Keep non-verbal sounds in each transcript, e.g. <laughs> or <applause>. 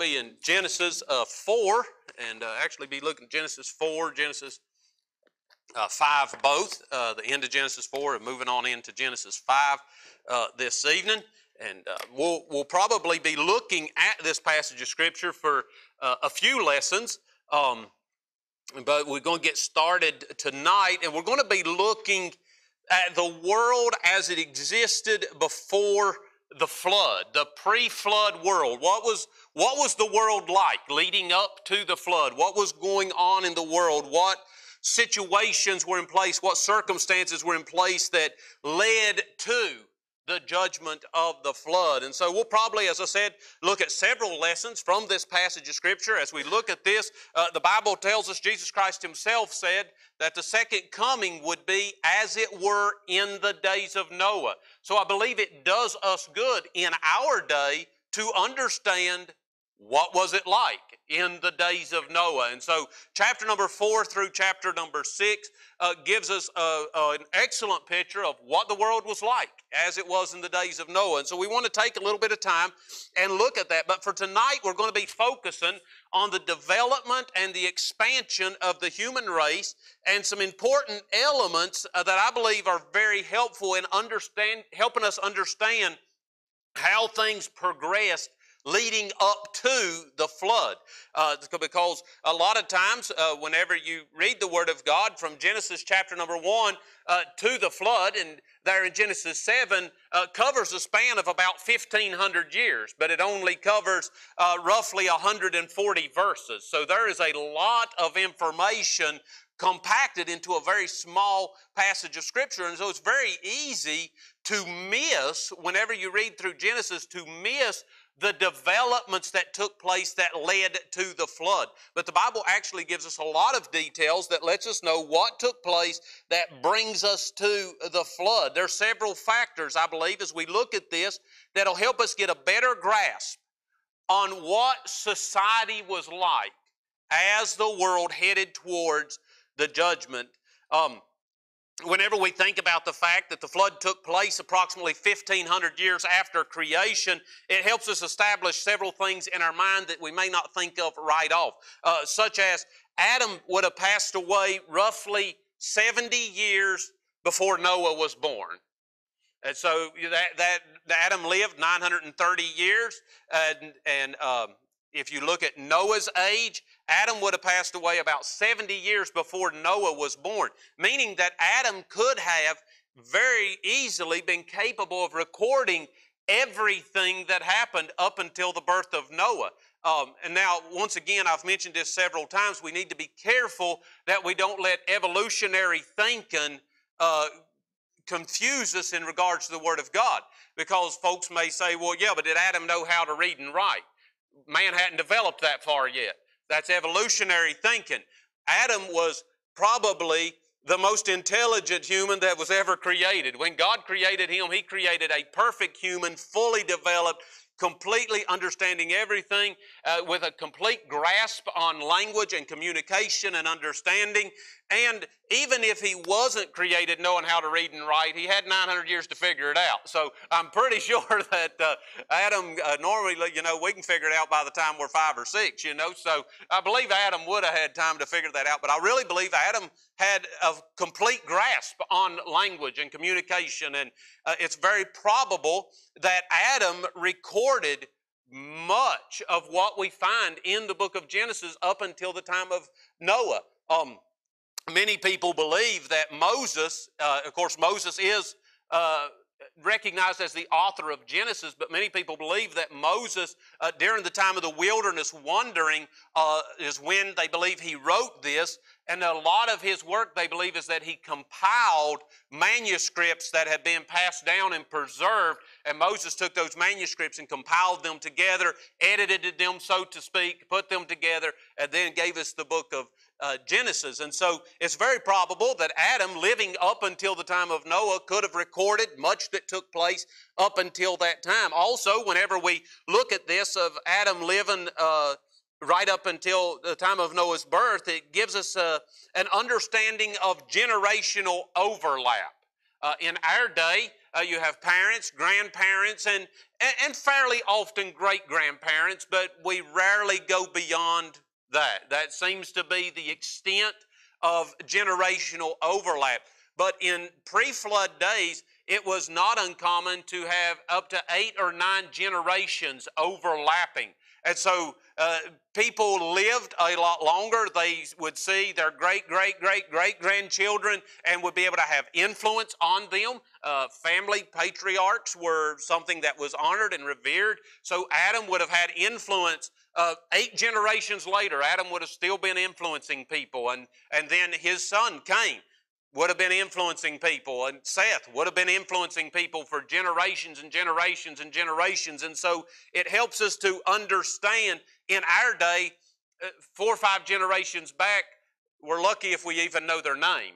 be in Genesis uh, 4, and uh, actually be looking at Genesis 4, Genesis uh, 5 both, uh, the end of Genesis 4, and moving on into Genesis 5 uh, this evening. And uh, we'll, we'll probably be looking at this passage of Scripture for a few lessons. Um, but we're going to get started tonight, and we're going to be looking at the world as it existed before the flood, the pre-flood world. What was, what was the world like leading up to the flood? What was going on in the world? What situations were in place? What circumstances were in place that led to the judgment of the flood. And so we'll probably, as I said, look at several lessons from this passage of Scripture. As we look at this, uh, the Bible tells us Jesus Christ Himself said that the second coming would be as it were in the days of Noah. So I believe it does us good in our day to understand what was it like in the days of Noah? And so, chapter number four through chapter number six uh, gives us a, a, an excellent picture of what the world was like as it was in the days of Noah. And so, we want to take a little bit of time and look at that. But for tonight, we're going to be focusing on the development and the expansion of the human race and some important elements uh, that I believe are very helpful in understand, helping us understand how things progressed leading up to the flood. Uh, because a lot of times, uh, whenever you read the Word of God from Genesis chapter number 1 uh, to the flood, and there in Genesis 7, uh, covers a span of about 1,500 years, but it only covers uh, roughly 140 verses. So there is a lot of information compacted into a very small passage of Scripture. And so it's very easy to miss, whenever you read through Genesis, to miss the developments that took place that led to the flood. But the Bible actually gives us a lot of details that lets us know what took place that brings us to the flood. There are several factors, I believe, as we look at this that'll help us get a better grasp on what society was like as the world headed towards the judgment. Um, whenever we think about the fact that the flood took place approximately 1500 years after creation, it helps us establish several things in our mind that we may not think of right off, uh, such as Adam would have passed away roughly 70 years before Noah was born. And so that, that Adam lived 930 years, and, and um, if you look at Noah's age, Adam would have passed away about 70 years before Noah was born, meaning that Adam could have very easily been capable of recording everything that happened up until the birth of Noah. Um, and now, once again, I've mentioned this several times. We need to be careful that we don't let evolutionary thinking uh, confuse us in regards to the Word of God. Because folks may say, well, yeah, but did Adam know how to read and write? Man hadn't developed that far yet. That's evolutionary thinking. Adam was probably the most intelligent human that was ever created. When God created him, he created a perfect human, fully developed, completely understanding everything uh, with a complete grasp on language and communication and understanding. And even if he wasn't created knowing how to read and write, he had 900 years to figure it out. So I'm pretty <laughs> sure that uh, Adam, uh, normally, you know, we can figure it out by the time we're five or six, you know. So I believe Adam would have had time to figure that out. But I really believe Adam had a complete grasp on language and communication. And uh, it's very probable that Adam recorded much of what we find in the book of Genesis up until the time of Noah. Um, many people believe that Moses, uh, of course, Moses is uh, recognized as the author of Genesis, but many people believe that Moses, uh, during the time of the wilderness wandering, uh, is when they believe he wrote this. And a lot of his work, they believe, is that he compiled manuscripts that had been passed down and preserved. And Moses took those manuscripts and compiled them together, edited them, so to speak, put them together, and then gave us the book of uh, Genesis. And so it's very probable that Adam, living up until the time of Noah, could have recorded much that took place up until that time. Also, whenever we look at this of Adam living, uh, right up until the time of Noah's birth, it gives us a, uh, an understanding of generational overlap. Uh, in our day, uh, you have parents, grandparents, and, and fairly often great grandparents, but we rarely go beyond that. That seems to be the extent of generational overlap. But in pre flood days, it was not uncommon to have up to eight or nine generations overlapping. And so uh, people lived a lot longer. They would see their great, great, great, great grandchildren and would be able to have influence on them. Uh, family patriarchs were something that was honored and revered. So Adam would have had influence uh, eight generations later. Adam would have still been influencing people. And, and then his son, Cain, would have been influencing people, and Seth would have been influencing people for generations and generations and generations. And so it helps us to understand in our day, uh, four or five generations back, we're lucky if we even know their name.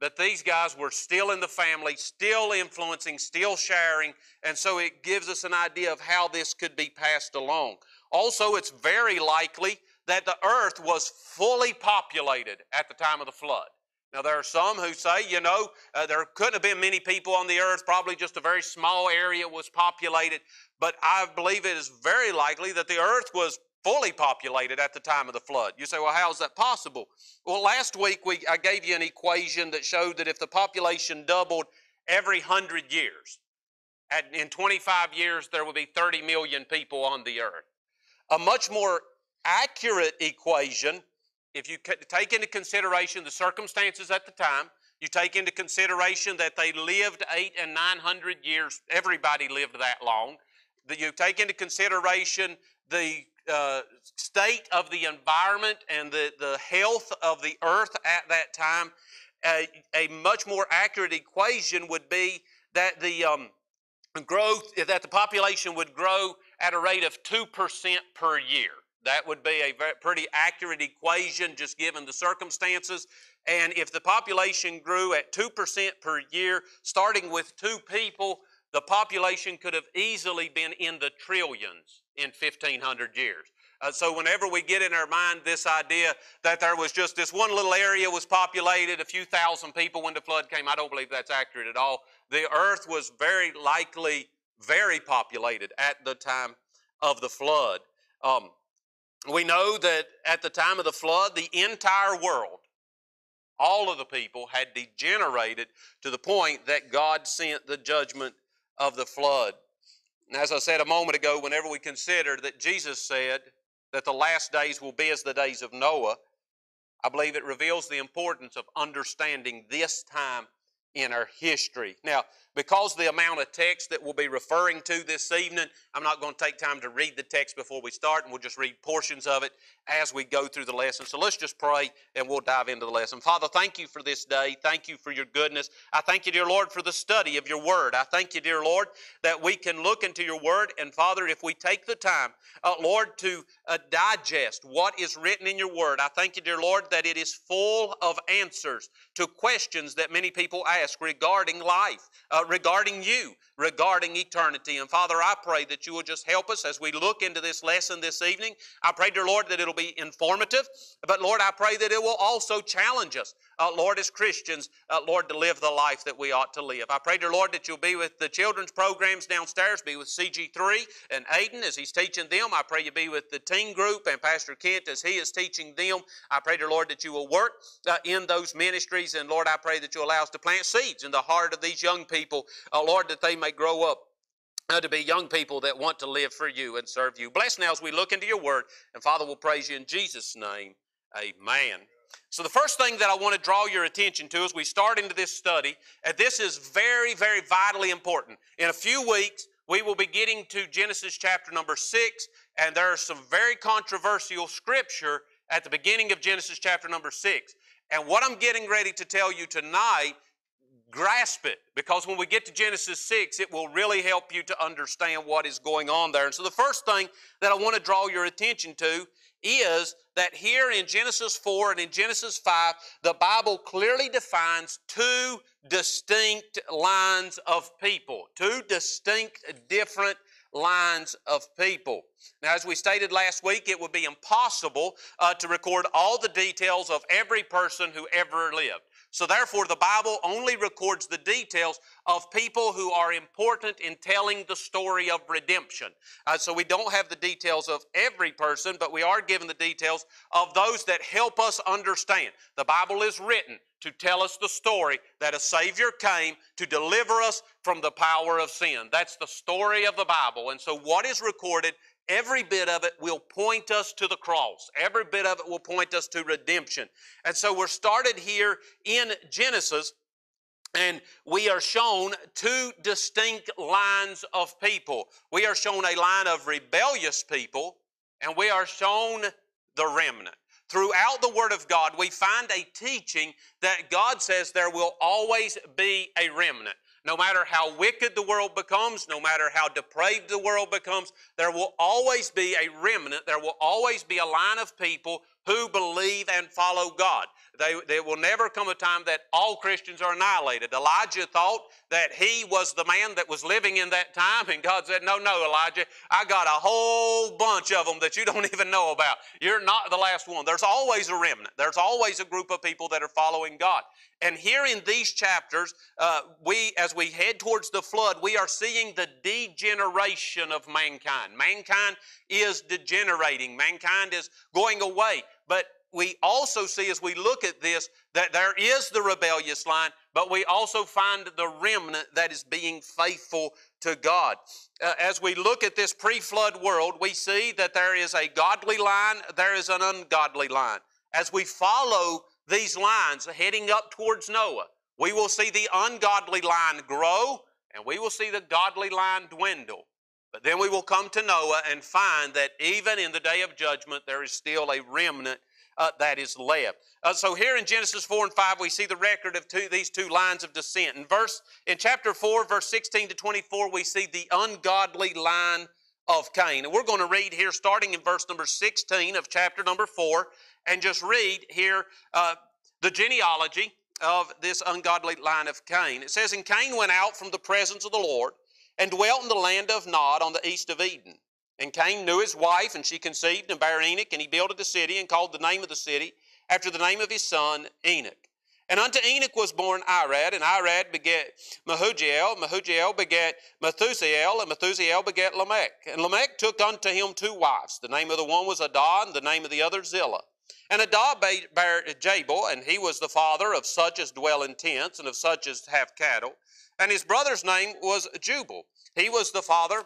But these guys were still in the family, still influencing, still sharing, and so it gives us an idea of how this could be passed along. Also, it's very likely that the earth was fully populated at the time of the flood. Now, there are some who say, you know, uh, there couldn't have been many people on the earth, probably just a very small area was populated. But I believe it is very likely that the earth was fully populated at the time of the flood. You say, well, how is that possible? Well, last week we, I gave you an equation that showed that if the population doubled every 100 years, at, in 25 years, there would be 30 million people on the earth. A much more accurate equation if you take into consideration the circumstances at the time, you take into consideration that they lived eight and nine hundred years, everybody lived that long. That you take into consideration the uh, state of the environment and the, the health of the earth at that time, a, a much more accurate equation would be that the um, growth, that the population would grow at a rate of 2% per year. That would be a very, pretty accurate equation just given the circumstances. And if the population grew at 2% per year, starting with two people, the population could have easily been in the trillions in 1500 years. Uh, so whenever we get in our mind this idea that there was just this one little area was populated, a few thousand people when the flood came, I don't believe that's accurate at all. The earth was very likely very populated at the time of the flood. Um, we know that at the time of the flood, the entire world, all of the people, had degenerated to the point that God sent the judgment of the flood. And as I said a moment ago, whenever we consider that Jesus said that the last days will be as the days of Noah, I believe it reveals the importance of understanding this time in our history. Now, because the amount of text that we'll be referring to this evening, I'm not going to take time to read the text before we start, and we'll just read portions of it as we go through the lesson. So let's just pray and we'll dive into the lesson. Father, thank you for this day. Thank you for your goodness. I thank you, dear Lord, for the study of your word. I thank you, dear Lord, that we can look into your word, and Father, if we take the time, uh, Lord, to uh, digest what is written in your word, I thank you, dear Lord, that it is full of answers to questions that many people ask regarding life. Uh, regarding you, regarding eternity. And Father, I pray that you will just help us as we look into this lesson this evening. I pray, dear Lord, that it'll be informative, but Lord, I pray that it will also challenge us, uh, Lord, as Christians, uh, Lord, to live the life that we ought to live. I pray, dear Lord, that you'll be with the children's programs downstairs, be with CG3 and Aiden as he's teaching them. I pray you be with the teen group and Pastor Kent as he is teaching them. I pray, dear Lord, that you will work uh, in those ministries. And Lord, I pray that you allow us to plant seeds in the heart of these young people, uh, Lord, that they may grow up uh, to be young people that want to live for you and serve you. Bless now as we look into your word. And Father, we'll praise you in Jesus' name. Amen. So, the first thing that I want to draw your attention to as we start into this study, and this is very, very vitally important. In a few weeks, we will be getting to Genesis chapter number six, and there are some very controversial scripture at the beginning of Genesis chapter number six. And what I'm getting ready to tell you tonight grasp it because when we get to Genesis 6, it will really help you to understand what is going on there. And so, the first thing that I want to draw your attention to is that here in Genesis 4 and in Genesis 5, the Bible clearly defines two distinct lines of people, two distinct, different lines of people. Now, as we stated last week, it would be impossible uh, to record all the details of every person who ever lived. So therefore, the Bible only records the details of people who are important in telling the story of redemption. Uh, so we don't have the details of every person, but we are given the details of those that help us understand. The Bible is written to tell us the story that a Savior came to deliver us from the power of sin. That's the story of the Bible. And so what is recorded Every bit of it will point us to the cross. Every bit of it will point us to redemption. And so we're started here in Genesis and we are shown two distinct lines of people. We are shown a line of rebellious people, and we are shown the remnant. Throughout the Word of God, we find a teaching that God says there will always be a remnant. No matter how wicked the world becomes, no matter how depraved the world becomes, there will always be a remnant. There will always be a line of people who believe and follow God. They, there will never come a time that all Christians are annihilated. Elijah thought that he was the man that was living in that time, and God said, No, no, Elijah, I got a whole bunch of them that you don't <laughs> even know about. You're not the last one. There's always a remnant, there's always a group of people that are following God. And here in these chapters, uh, we, as we head towards the flood, we are seeing the degeneration of mankind. Mankind is degenerating, mankind is going away. But we also see as we look at this that there is the rebellious line, but we also find the remnant that is being faithful to God. Uh, as we look at this pre flood world, we see that there is a godly line, there is an ungodly line. As we follow these lines heading up towards Noah, we will see the ungodly line grow and we will see the godly line dwindle. But then we will come to Noah and find that even in the day of judgment, there is still a remnant uh, that is left. Uh, so here in Genesis 4 and 5, we see the record of two, these two lines of descent. In verse in chapter 4, verse 16 to 24, we see the ungodly line of Cain. And we're going to read here, starting in verse number 16 of chapter number 4, and just read here uh, the genealogy of this ungodly line of Cain. It says, And Cain went out from the presence of the Lord and dwelt in the land of Nod on the east of Eden. And Cain knew his wife, and she conceived and bare Enoch, and he builded a city and called the name of the city after the name of his son Enoch. And unto Enoch was born Irad, and Irad begat Mehujael, Mehujael begat Methusael, and Methusael begat Lamech. And Lamech took unto him two wives. The name of the one was Adah, and the name of the other Zillah. And Adah bare Jabal, and he was the father of such as dwell in tents, and of such as have cattle. And his brother's name was Jubal. He was the father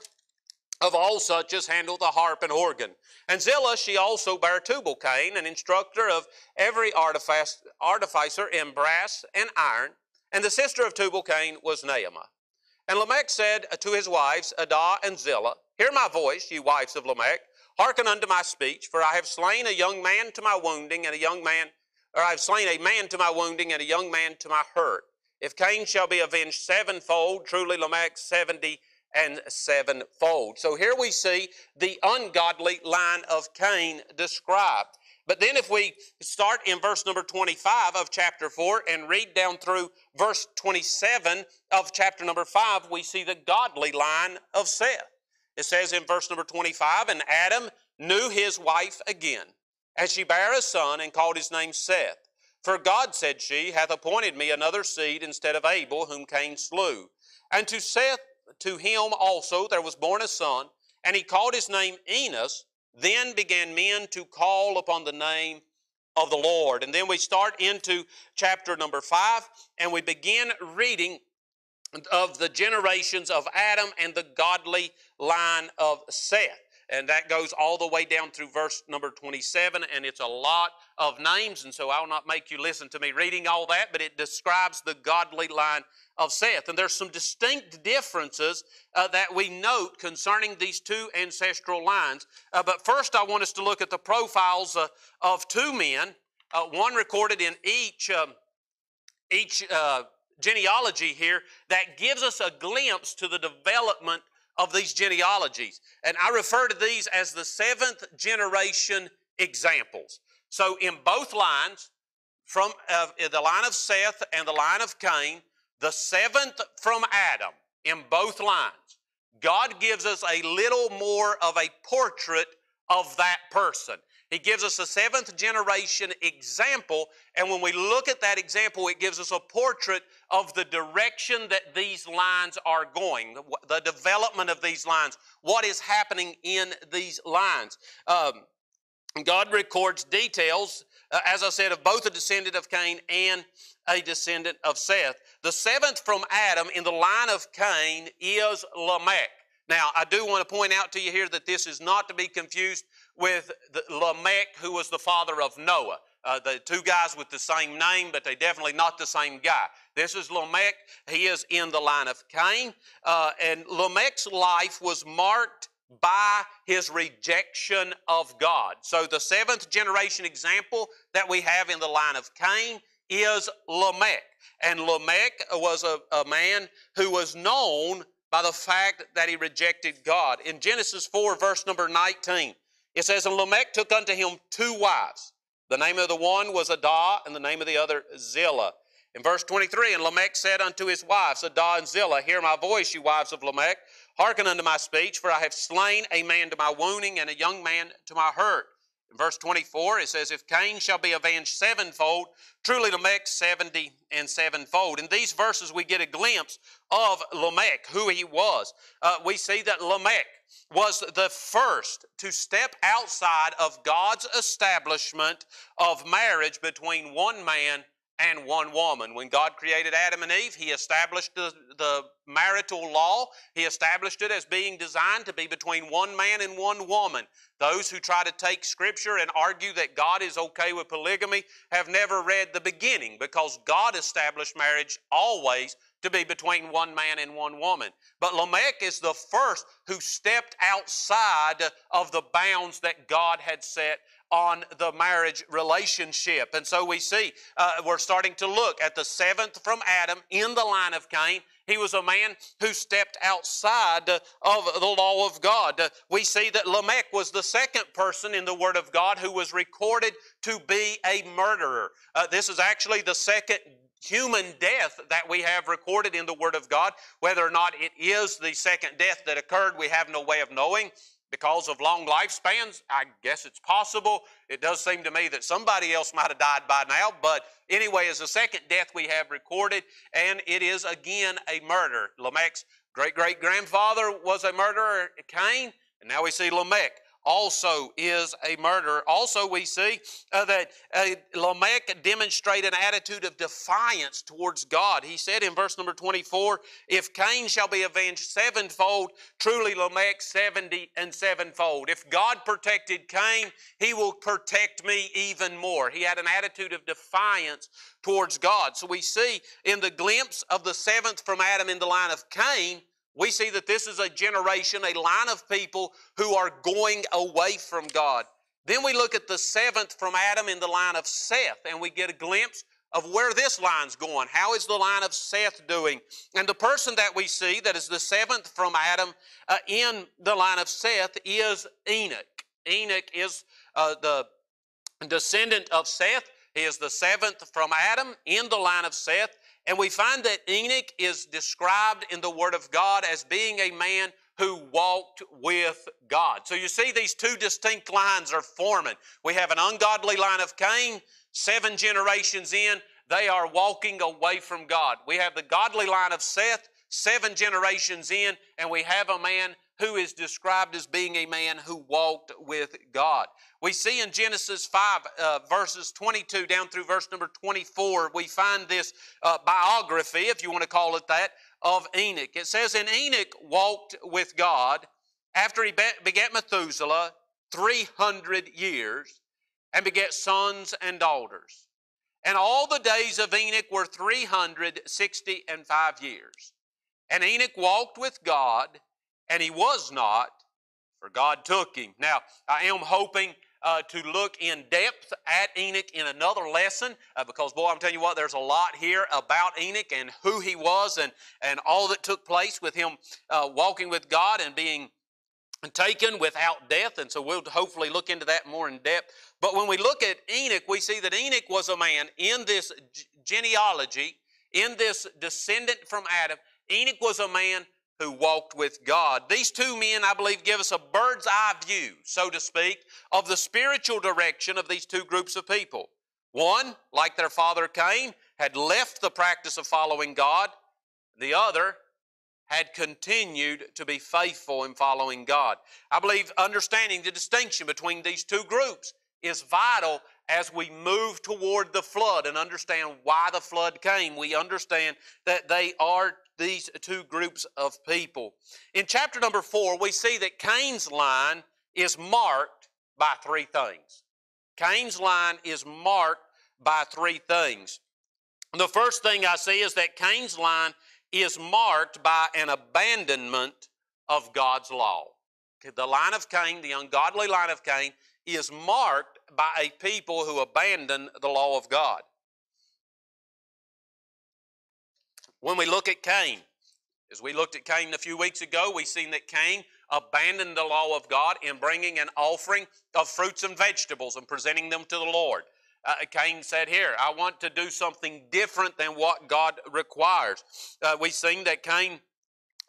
of all such as handle the harp and organ. And Zillah, she also bare Tubal Cain, an instructor of every artificer in brass and iron. And the sister of Tubal Cain was Naamah. And Lamech said to his wives, Adah and Zillah, Hear my voice, ye wives of Lamech. Hearken unto my speech, for I have slain a young man to my wounding, and a young man, or I have slain a man to my wounding, and a young man to my hurt. If Cain shall be avenged sevenfold, truly Lamech seventy and sevenfold. So here we see the ungodly line of Cain described. But then if we start in verse number 25 of chapter 4 and read down through verse 27 of chapter number 5, we see the godly line of Seth. It says in verse number 25, And Adam knew his wife again, as she bare a son, and called his name Seth. For God, said she, hath appointed me another seed instead of Abel, whom Cain slew. And to Seth to him also there was born a son, and he called his name Enos. Then began men to call upon the name of the Lord. And then we start into chapter number five, and we begin reading of the generations of Adam and the godly line of Seth. And that goes all the way down through verse number 27, and it's a lot of names, and so I'll not make you listen to me reading all that, but it describes the godly line of Seth. And there's some distinct differences uh, that we note concerning these two ancestral lines. Uh, but first, I want us to look at the profiles uh, of two men, uh, one recorded in each, um, each uh, genealogy here, that gives us a glimpse to the development of these genealogies. And I refer to these as the seventh generation examples. So in both lines, from uh, the line of Seth and the line of Cain, the seventh from Adam in both lines, God gives us a little more of a portrait of that person. He gives us a seventh generation example, and when we look at that example, it gives us a portrait of the direction that these lines are going, the development of these lines, what is happening in these lines. Um, God records details, uh, as I said, of both a descendant of Cain and a descendant of Seth. The seventh from Adam in the line of Cain is Lamech. Now, I do want to point out to you here that this is not to be confused with Lamech, who was the father of Noah. Uh, the two guys with the same name, but they definitely not the same guy. This is Lamech. He is in the line of Cain. Uh, and Lamech's life was marked by his rejection of God. So the seventh generation example that we have in the line of Cain is Lamech. And Lamech was a, a man who was known by the fact that he rejected God. In Genesis 4, verse number 19, it says, And Lamech took unto him two wives. The name of the one was Adah, and the name of the other Zillah. In verse 23, And Lamech said unto his wives, Adah and Zillah, Hear my voice, you wives of Lamech. Hearken unto my speech, for I have slain a man to my wounding, and a young man to my hurt. In verse 24, it says, If Cain shall be avenged sevenfold, truly Lamech seventy and sevenfold. In these verses, we get a glimpse of Lamech, who he was. Uh, we see that Lamech was the first to step outside of God's establishment of marriage between one man and one woman. When God created Adam and Eve, He established the, the, marital law. He established it as being designed to be between one man and one woman. Those who try to take Scripture and argue that God is okay with polygamy have never read the beginning because God established marriage always to be between one man and one woman. But Lamech is the first who stepped outside of the bounds that God had set on the marriage relationship. And so we see, uh, we're starting to look at the seventh from Adam in the line of Cain. He was a man who stepped outside of the law of God. We see that Lamech was the second person in the Word of God who was recorded to be a murderer. Uh, this is actually the second human death that we have recorded in the Word of God. Whether or not it is the second death that occurred, we have no way of knowing because of long lifespans? I guess it's possible. It does seem to me that somebody else might have died by now, but anyway, it's the second death we have recorded, and it is again a murder. Lamech's great great grandfather was a murderer, Cain, and now we see Lamech also is a murderer. Also, we see uh, that uh, Lamech demonstrated an attitude of defiance towards God. He said in verse number 24, If Cain shall be avenged sevenfold, truly Lamech seventy and sevenfold. If God protected Cain, he will protect me even more. He had an attitude of defiance towards God. So we see in the glimpse of the seventh from Adam in the line of Cain, we see that this is a generation, a line of people who are going away from God. Then we look at the seventh from Adam in the line of Seth, and we get a glimpse of where this line's going. How is the line of Seth doing? And the person that we see that is the seventh from Adam uh, in the line of Seth is Enoch. Enoch is uh, the descendant of Seth. He is the seventh from Adam in the line of Seth. And we find that Enoch is described in the Word of God as being a man who walked with God. So you see, these two distinct lines are forming. We have an ungodly line of Cain, seven generations in, they are walking away from God. We have the godly line of Seth, seven generations in, and we have a man who is described as being a man who walked with God. We see in Genesis 5, uh, verses 22 down through verse number 24, we find this uh, biography, if you want to call it that, of Enoch. It says, And Enoch walked with God after he begat Methuselah 300 years and begat sons and daughters. And all the days of Enoch were 360 and five years. And Enoch walked with God and he was not, for God took him. Now, I am hoping uh, to look in depth at Enoch in another lesson uh, because, boy, I'm telling you what, there's a lot here about Enoch and who he was and, and all that took place with him uh, walking with God and being taken without death. And so we'll hopefully look into that more in depth. But when we look at Enoch, we see that Enoch was a man in this genealogy, in this descendant from Adam. Enoch was a man who walked with God. These two men, I believe, give us a bird's eye view, so to speak, of the spiritual direction of these two groups of people. One, like their father Cain, had left the practice of following God. The other had continued to be faithful in following God. I believe understanding the distinction between these two groups is vital as we move toward the flood and understand why the flood came. We understand that they are these two groups of people. In chapter number four, we see that Cain's line is marked by three things. Cain's line is marked by three things. The first thing I see is that Cain's line is marked by an abandonment of God's law. The line of Cain, the ungodly line of Cain, is marked by a people who abandon the law of God. When we look at Cain, as we looked at Cain a few weeks ago, we seen that Cain abandoned the law of God in bringing an offering of fruits and vegetables and presenting them to the Lord. Uh, Cain said here, I want to do something different than what God requires. Uh, we seen that Cain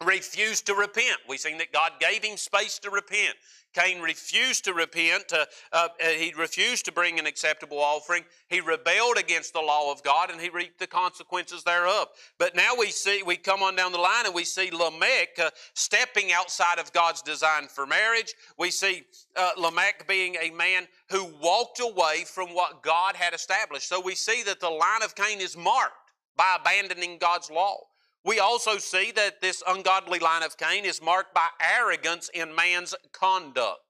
refused to repent. We seen that God gave him space to repent. Cain refused to repent. Uh, uh, he refused to bring an acceptable offering. He rebelled against the law of God and he reaped the consequences thereof. But now we see, we come on down the line and we see Lamech uh, stepping outside of God's design for marriage. We see uh, Lamech being a man who walked away from what God had established. So we see that the line of Cain is marked by abandoning God's law. We also see that this ungodly line of Cain is marked by arrogance in man's conduct.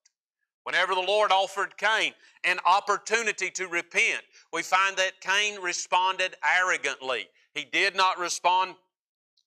Whenever the Lord offered Cain an opportunity to repent, we find that Cain responded arrogantly. He did not respond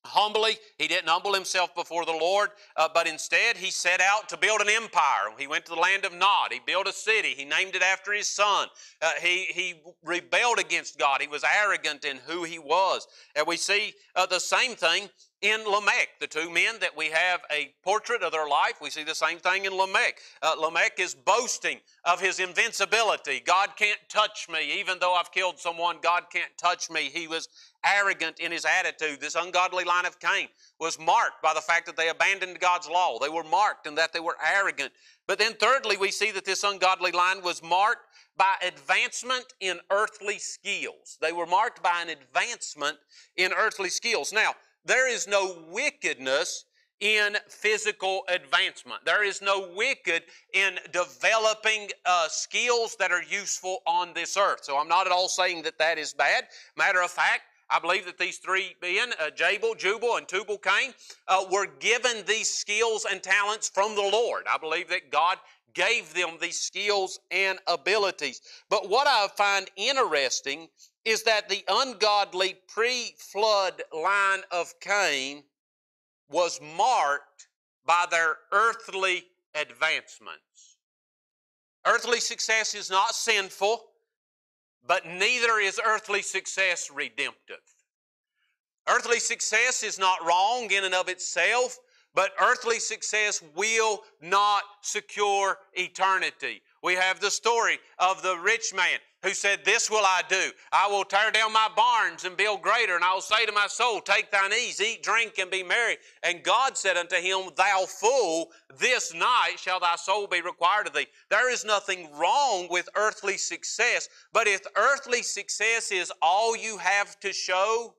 humbly. He didn't humble himself before the Lord, uh, but instead he set out to build an empire. He went to the land of Nod. He built a city. He named it after his son. Uh, he, he rebelled against God. He was arrogant in who he was. And we see uh, the same thing in Lamech, the two men that we have a portrait of their life, we see the same thing in Lamech. Uh, Lamech is boasting of his invincibility. God can't touch me. Even though I've killed someone, God can't touch me. He was arrogant in his attitude. This ungodly line of Cain was marked by the fact that they abandoned God's law. They were marked in that they were arrogant. But then, thirdly, we see that this ungodly line was marked by advancement in earthly skills. They were marked by an advancement in earthly skills. Now, there is no wickedness in physical advancement. There is no wicked in developing uh, skills that are useful on this earth. So I'm not at all saying that that is bad. Matter of fact, I believe that these three men, uh, Jabal, Jubal, and Tubal Cain, uh, were given these skills and talents from the Lord. I believe that God gave them these skills and abilities. But what I find interesting is that the ungodly pre flood line of Cain was marked by their earthly advancements. Earthly success is not sinful, but neither is earthly success redemptive. Earthly success is not wrong in and of itself, but earthly success will not secure eternity. We have the story of the rich man who said, This will I do. I will tear down my barns and build greater, and I will say to my soul, Take thine ease, eat, drink, and be merry. And God said unto him, Thou fool, this night shall thy soul be required of thee. There is nothing wrong with earthly success, but if earthly success is all you have to show,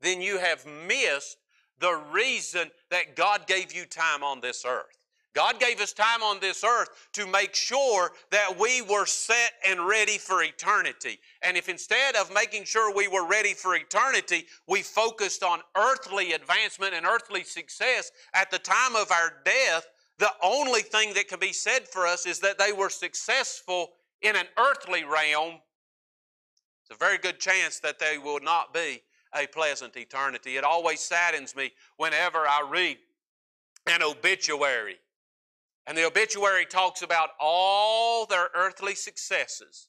then you have missed the reason that God gave you time on this earth. God gave us time on this earth to make sure that we were set and ready for eternity. And if instead of making sure we were ready for eternity, we focused on earthly advancement and earthly success at the time of our death, the only thing that can be said for us is that they were successful in an earthly realm. It's a very good chance that they will not be a pleasant eternity. It always saddens me whenever I read an obituary and the obituary talks about all their earthly successes,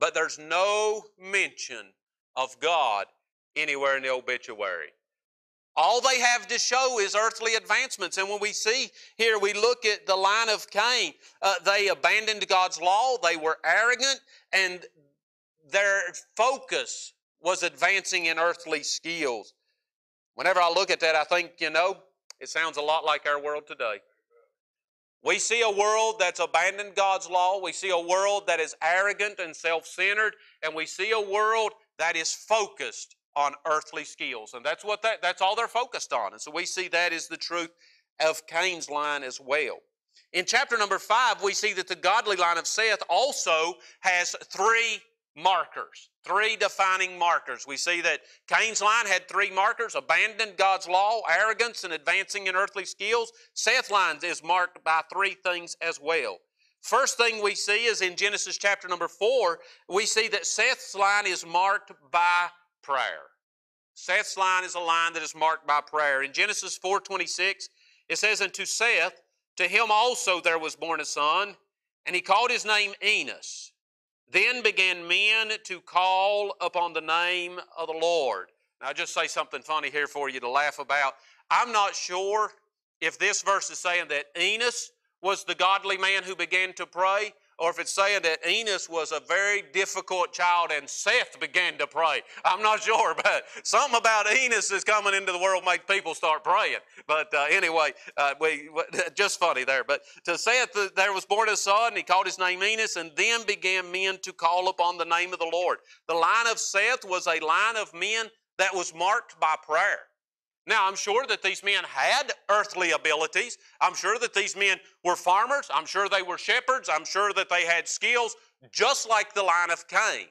but there's no mention of God anywhere in the obituary. All they have to show is earthly advancements. And when we see here, we look at the line of Cain. Uh, they abandoned God's law, they were arrogant, and their focus was advancing in earthly skills. Whenever I look at that, I think, you know, It sounds a lot like our world today. We see a world that's abandoned God's law. We see a world that is arrogant and self centered. And we see a world that is focused on earthly skills. And that's what that, that's all they're focused on. And so we see that is the truth of Cain's line as well. In chapter number five, we see that the godly line of Seth also has three markers, three defining markers. We see that Cain's line had three markers abandoned God's law, arrogance, and advancing in earthly skills. Seth's line is marked by three things as well. First thing we see is in Genesis chapter number four, we see that Seth's line is marked by prayer. Seth's line is a line that is marked by prayer. In Genesis 4:26, it says, And to Seth, to him also there was born a son, and he called his name Enos. Then began men to call upon the name of the Lord. Now, I'll just say something funny here for you to laugh about. I'm not sure if this verse is saying that Enos was the godly man who began to pray, or if it's saying that Enos was a very difficult child and Seth began to pray. I'm not sure, <laughs> but something about Enos is coming into the world makes people start praying. But uh, anyway, uh, we <laughs> just funny there. But to Seth, there was born a son, and he called his name Enos, and then began men to call upon the name of the Lord. The line of Seth was a line of men that was marked by prayer. Now, I'm sure that these men had earthly abilities. I'm sure that these men were farmers. I'm sure they were shepherds. I'm sure that they had skills just like the line of Cain.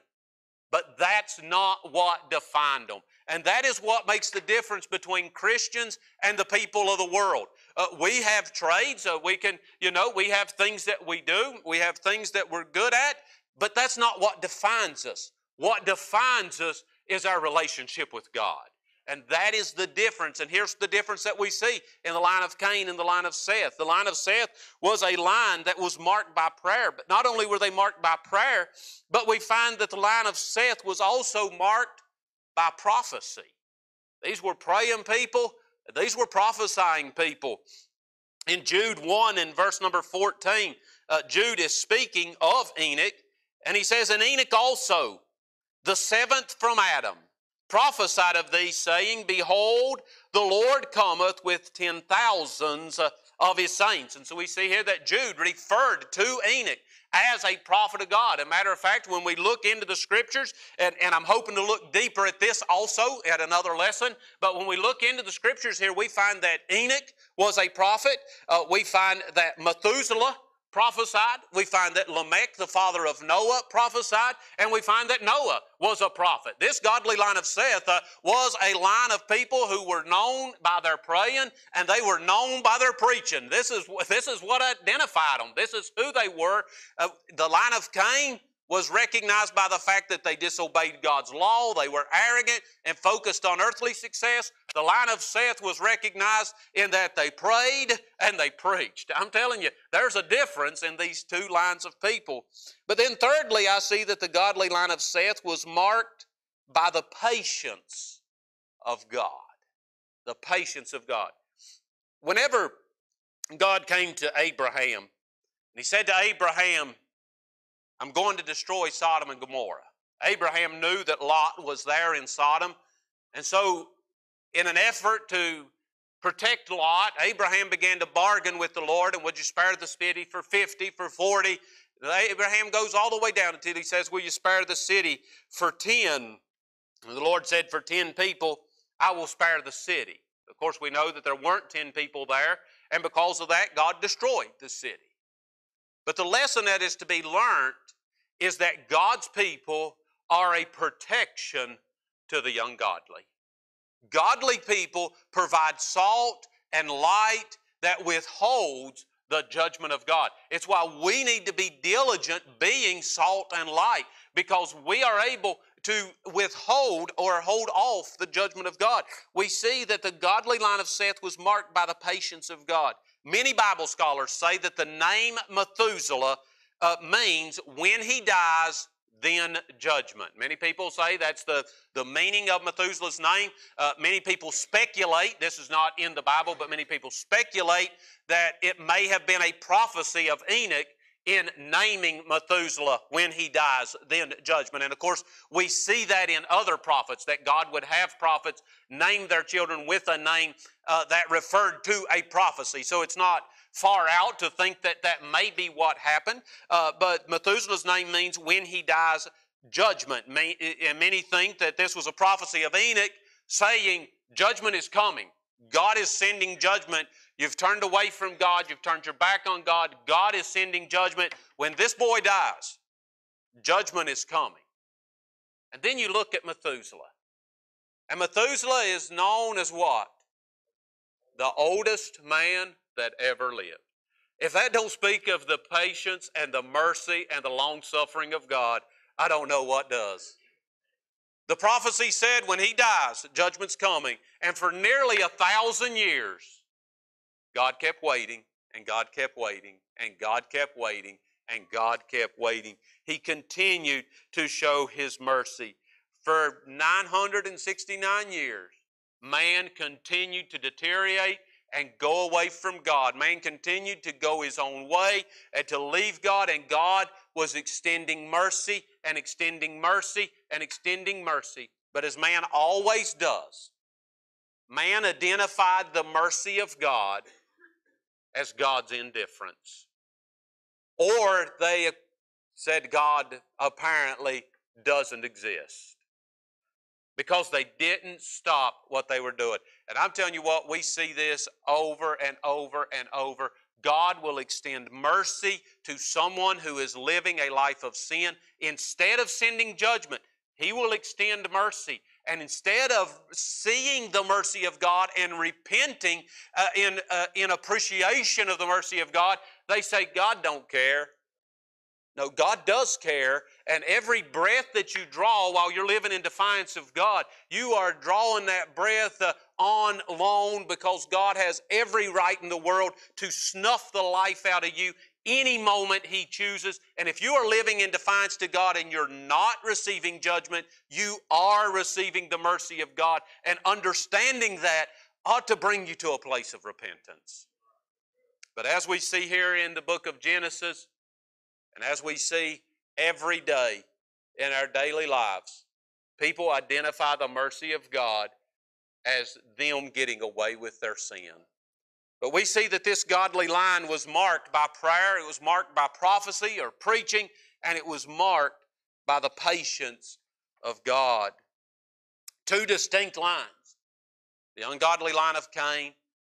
But that's not what defined them. And that is what makes the difference between Christians and the people of the world. Uh, we have trades. Uh, we can, you know, we have things that we do. We have things that we're good at. But that's not what defines us. What defines us is our relationship with God. And that is the difference. And here's the difference that we see in the line of Cain and the line of Seth. The line of Seth was a line that was marked by prayer. But not only were they marked by prayer, but we find that the line of Seth was also marked by prophecy. These were praying people, these were prophesying people. In Jude 1 in verse number 14, uh, Jude is speaking of Enoch, and he says, And Enoch also, the seventh from Adam, prophesied of thee, saying, Behold, the Lord cometh with ten thousands of his saints. And so we see here that Jude referred to Enoch as a prophet of God. a matter of fact, when we look into the scriptures, and, and I'm hoping to look deeper at this also at another lesson, but when we look into the scriptures here, we find that Enoch was a prophet. Uh, we find that Methuselah prophesied. We find that Lamech, the father of Noah, prophesied, and we find that Noah was a prophet. This godly line of Seth uh, was a line of people who were known by their praying and they were known by their preaching. This is, this is what identified them. This is who they were. Uh, the line of Cain was recognized by the fact that they disobeyed God's law, they were arrogant and focused on earthly success. The line of Seth was recognized in that they prayed and they preached. I'm telling you, there's a difference in these two lines of people. But then, thirdly, I see that the godly line of Seth was marked by the patience of God. The patience of God. Whenever God came to Abraham, and he said to Abraham, I'm going to destroy Sodom and Gomorrah. Abraham knew that Lot was there in Sodom. And so, in an effort to protect Lot, Abraham began to bargain with the Lord. And would you spare the city for 50, for 40? Abraham goes all the way down until he says, Will you spare the city for 10? And the Lord said, For 10 people, I will spare the city. Of course, we know that there weren't 10 people there. And because of that, God destroyed the city. But the lesson that is to be learned is that God's people are a protection to the ungodly. Godly people provide salt and light that withholds the judgment of God. It's why we need to be diligent being salt and light because we are able to withhold or hold off the judgment of God. We see that the godly line of Seth was marked by the patience of God. Many Bible scholars say that the name Methuselah uh, means when he dies, then judgment. Many people say that's the, the meaning of Methuselah's name. Uh, many people speculate, this is not in the Bible, but many people speculate that it may have been a prophecy of Enoch in naming Methuselah when he dies, then judgment. And of course, we see that in other prophets, that God would have prophets name their children with a name uh, that referred to a prophecy. So it's not far out to think that that may be what happened. Uh, but Methuselah's name means when he dies, judgment. And many think that this was a prophecy of Enoch saying, Judgment is coming. God is sending judgment. You've turned away from God. You've turned your back on God. God is sending judgment. When this boy dies, judgment is coming. And then you look at Methuselah. And Methuselah is known as what? The oldest man that ever lived. If that don't speak of the patience and the mercy and the long suffering of God, I don't know what does. The prophecy said when he dies, judgment's coming. And for nearly a thousand years, God kept waiting, and God kept waiting, and God kept waiting, and God kept waiting. He continued to show his mercy. For 969 years, man continued to deteriorate and go away from God. Man continued to go his own way and to leave God, and God was extending mercy and extending mercy and extending mercy. But as man always does, man identified the mercy of God as God's indifference. Or they said God apparently doesn't exist because they didn't stop what they were doing. And I'm telling you what, we see this over and over and over. God will extend mercy to someone who is living a life of sin. Instead of sending judgment, He will extend mercy. And instead of seeing the mercy of God and repenting uh, in, uh, in appreciation of the mercy of God, they say, God don't care. No, God does care, and every breath that you draw while you're living in defiance of God, you are drawing that breath uh, on loan because God has every right in the world to snuff the life out of you any moment He chooses. And if you are living in defiance to God and you're not receiving judgment, you are receiving the mercy of God. And understanding that ought to bring you to a place of repentance. But as we see here in the book of Genesis, and as we see every day in our daily lives, people identify the mercy of God as them getting away with their sin. But we see that this godly line was marked by prayer, it was marked by prophecy or preaching, and it was marked by the patience of God. Two distinct lines the ungodly line of Cain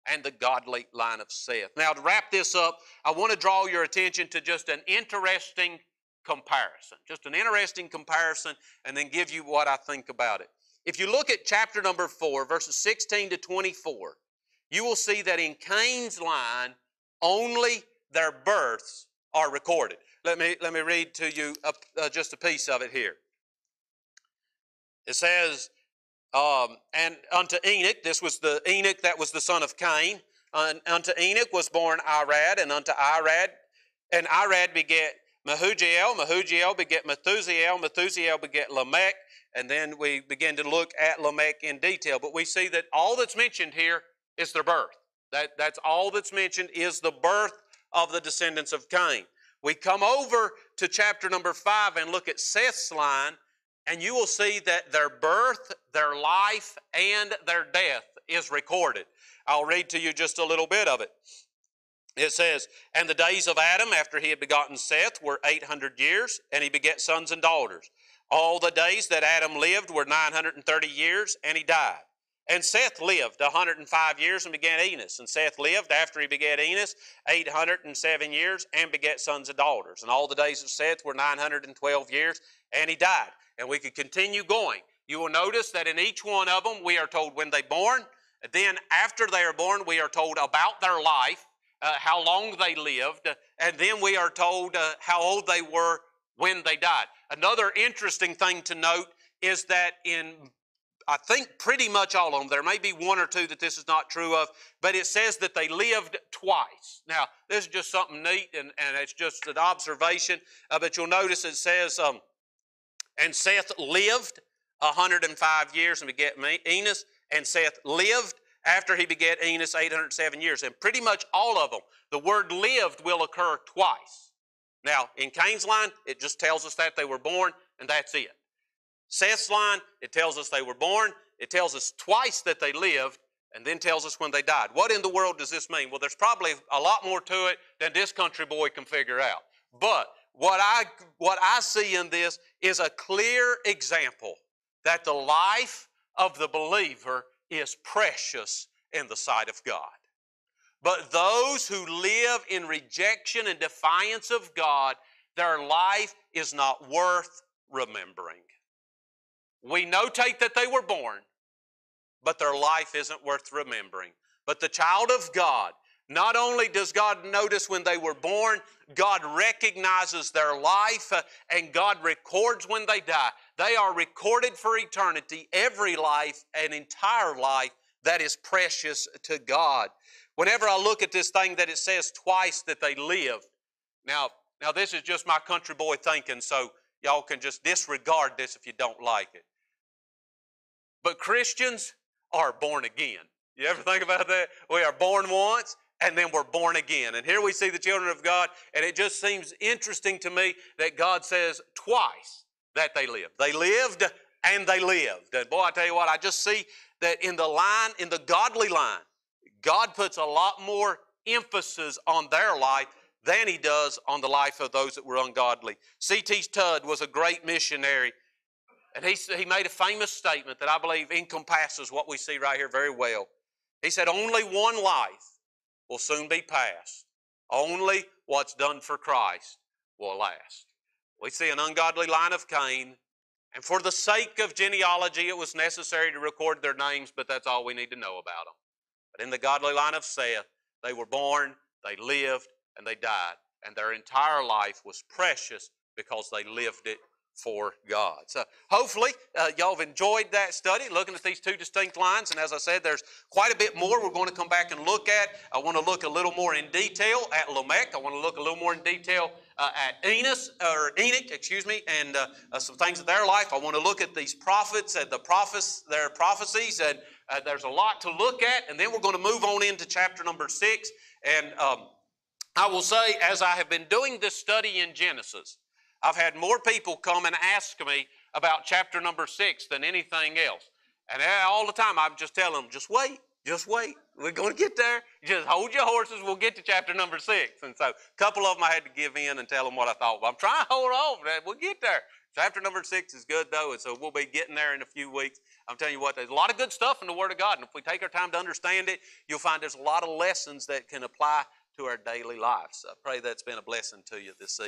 and the godly line of Seth. Now, to wrap this up, I want to draw your attention to just an interesting comparison. Just an interesting comparison, and then give you what I think about it. If you look at chapter number 4, verses 16 to 24, you will see that in Cain's line, only their births are recorded. Let me, let me read to you a, uh, just a piece of it here. It says, um, and unto Enoch, this was the Enoch that was the son of Cain. Unto Enoch was born Irad, and unto Irad, and Irad beget Mehujael, Mehujael beget Methusael, Methusael beget Lamech, and then we begin to look at Lamech in detail. But we see that all that's mentioned here is their birth. That, that's all that's mentioned is the birth of the descendants of Cain. We come over to chapter number five and look at Seth's line, and you will see that their birth, their life, and their death is recorded. I'll read to you just a little bit of it. It says, And the days of Adam after he had begotten Seth were 800 years, and he begat sons and daughters. All the days that Adam lived were 930 years, and he died. And Seth lived 105 years and begat Enos. And Seth lived after he begat Enos 807 years and begat sons and daughters. And all the days of Seth were 912 years, and he died. And we could continue going. You will notice that in each one of them, we are told when they born. Then, after they are born, we are told about their life, uh, how long they lived, and then we are told uh, how old they were when they died. Another interesting thing to note is that in I think pretty much all of them. There may be one or two that this is not true of, but it says that they lived twice. Now, this is just something neat, and, and it's just an observation. Uh, but you'll notice it says, um, and Seth lived 105 years and begat Enos, and Seth lived after he begat Enos 807 years. And pretty much all of them, the word lived will occur twice. Now, in Cain's line, it just tells us that they were born, and that's it. Seth's line, it tells us they were born, it tells us twice that they lived, and then tells us when they died. What in the world does this mean? Well, there's probably a lot more to it than this country boy can figure out. But what I, what I see in this is a clear example that the life of the believer is precious in the sight of God. But those who live in rejection and defiance of God, their life is not worth remembering. We notate that they were born, but their life isn't worth remembering. But the child of God, not only does God notice when they were born, God recognizes their life uh, and God records when they die. They are recorded for eternity, every life, an entire life that is precious to God. Whenever I look at this thing that it says twice that they lived, now, now this is just my country boy thinking, so y'all can just disregard this if you don't like it. But Christians are born again. You ever think about that? We are born once and then we're born again. And here we see the children of God, and it just seems interesting to me that God says twice that they lived. They lived and they lived. And boy, I tell you what, I just see that in the line, in the godly line, God puts a lot more emphasis on their life than he does on the life of those that were ungodly. C.T. Studd was a great missionary, and he, he made a famous statement that I believe encompasses what we see right here very well. He said, Only one life will soon be past. Only what's done for Christ will last. We see an ungodly line of Cain, and for the sake of genealogy, it was necessary to record their names, but that's all we need to know about them. But in the godly line of Seth, they were born, they lived, and they died. And their entire life was precious because they lived it for God. So hopefully uh, y'all have enjoyed that study, looking at these two distinct lines. And as I said, there's quite a bit more we're going to come back and look at. I want to look a little more in detail at Lamech. I want to look a little more in detail uh, at Enos or Enoch, excuse me, and uh, uh, some things of their life. I want to look at these prophets and the prophets, their prophecies, and uh, there's a lot to look at. And then we're going to move on into chapter number six. And um, I will say, as I have been doing this study in Genesis, I've had more people come and ask me about chapter number six than anything else. And eh, all the time I'm just telling them, just wait, just wait. We're going to get there. Just hold your horses. We'll get to chapter number six. And so a couple of them I had to give in and tell them what I thought. But I'm trying to hold on. We'll get there. Chapter number six is good though, and so we'll be getting there in a few weeks. I'm telling you what, there's a lot of good stuff in the Word of God, and if we take our time to understand it, you'll find there's a lot of lessons that can apply to our daily lives. I pray that's been a blessing to you this evening.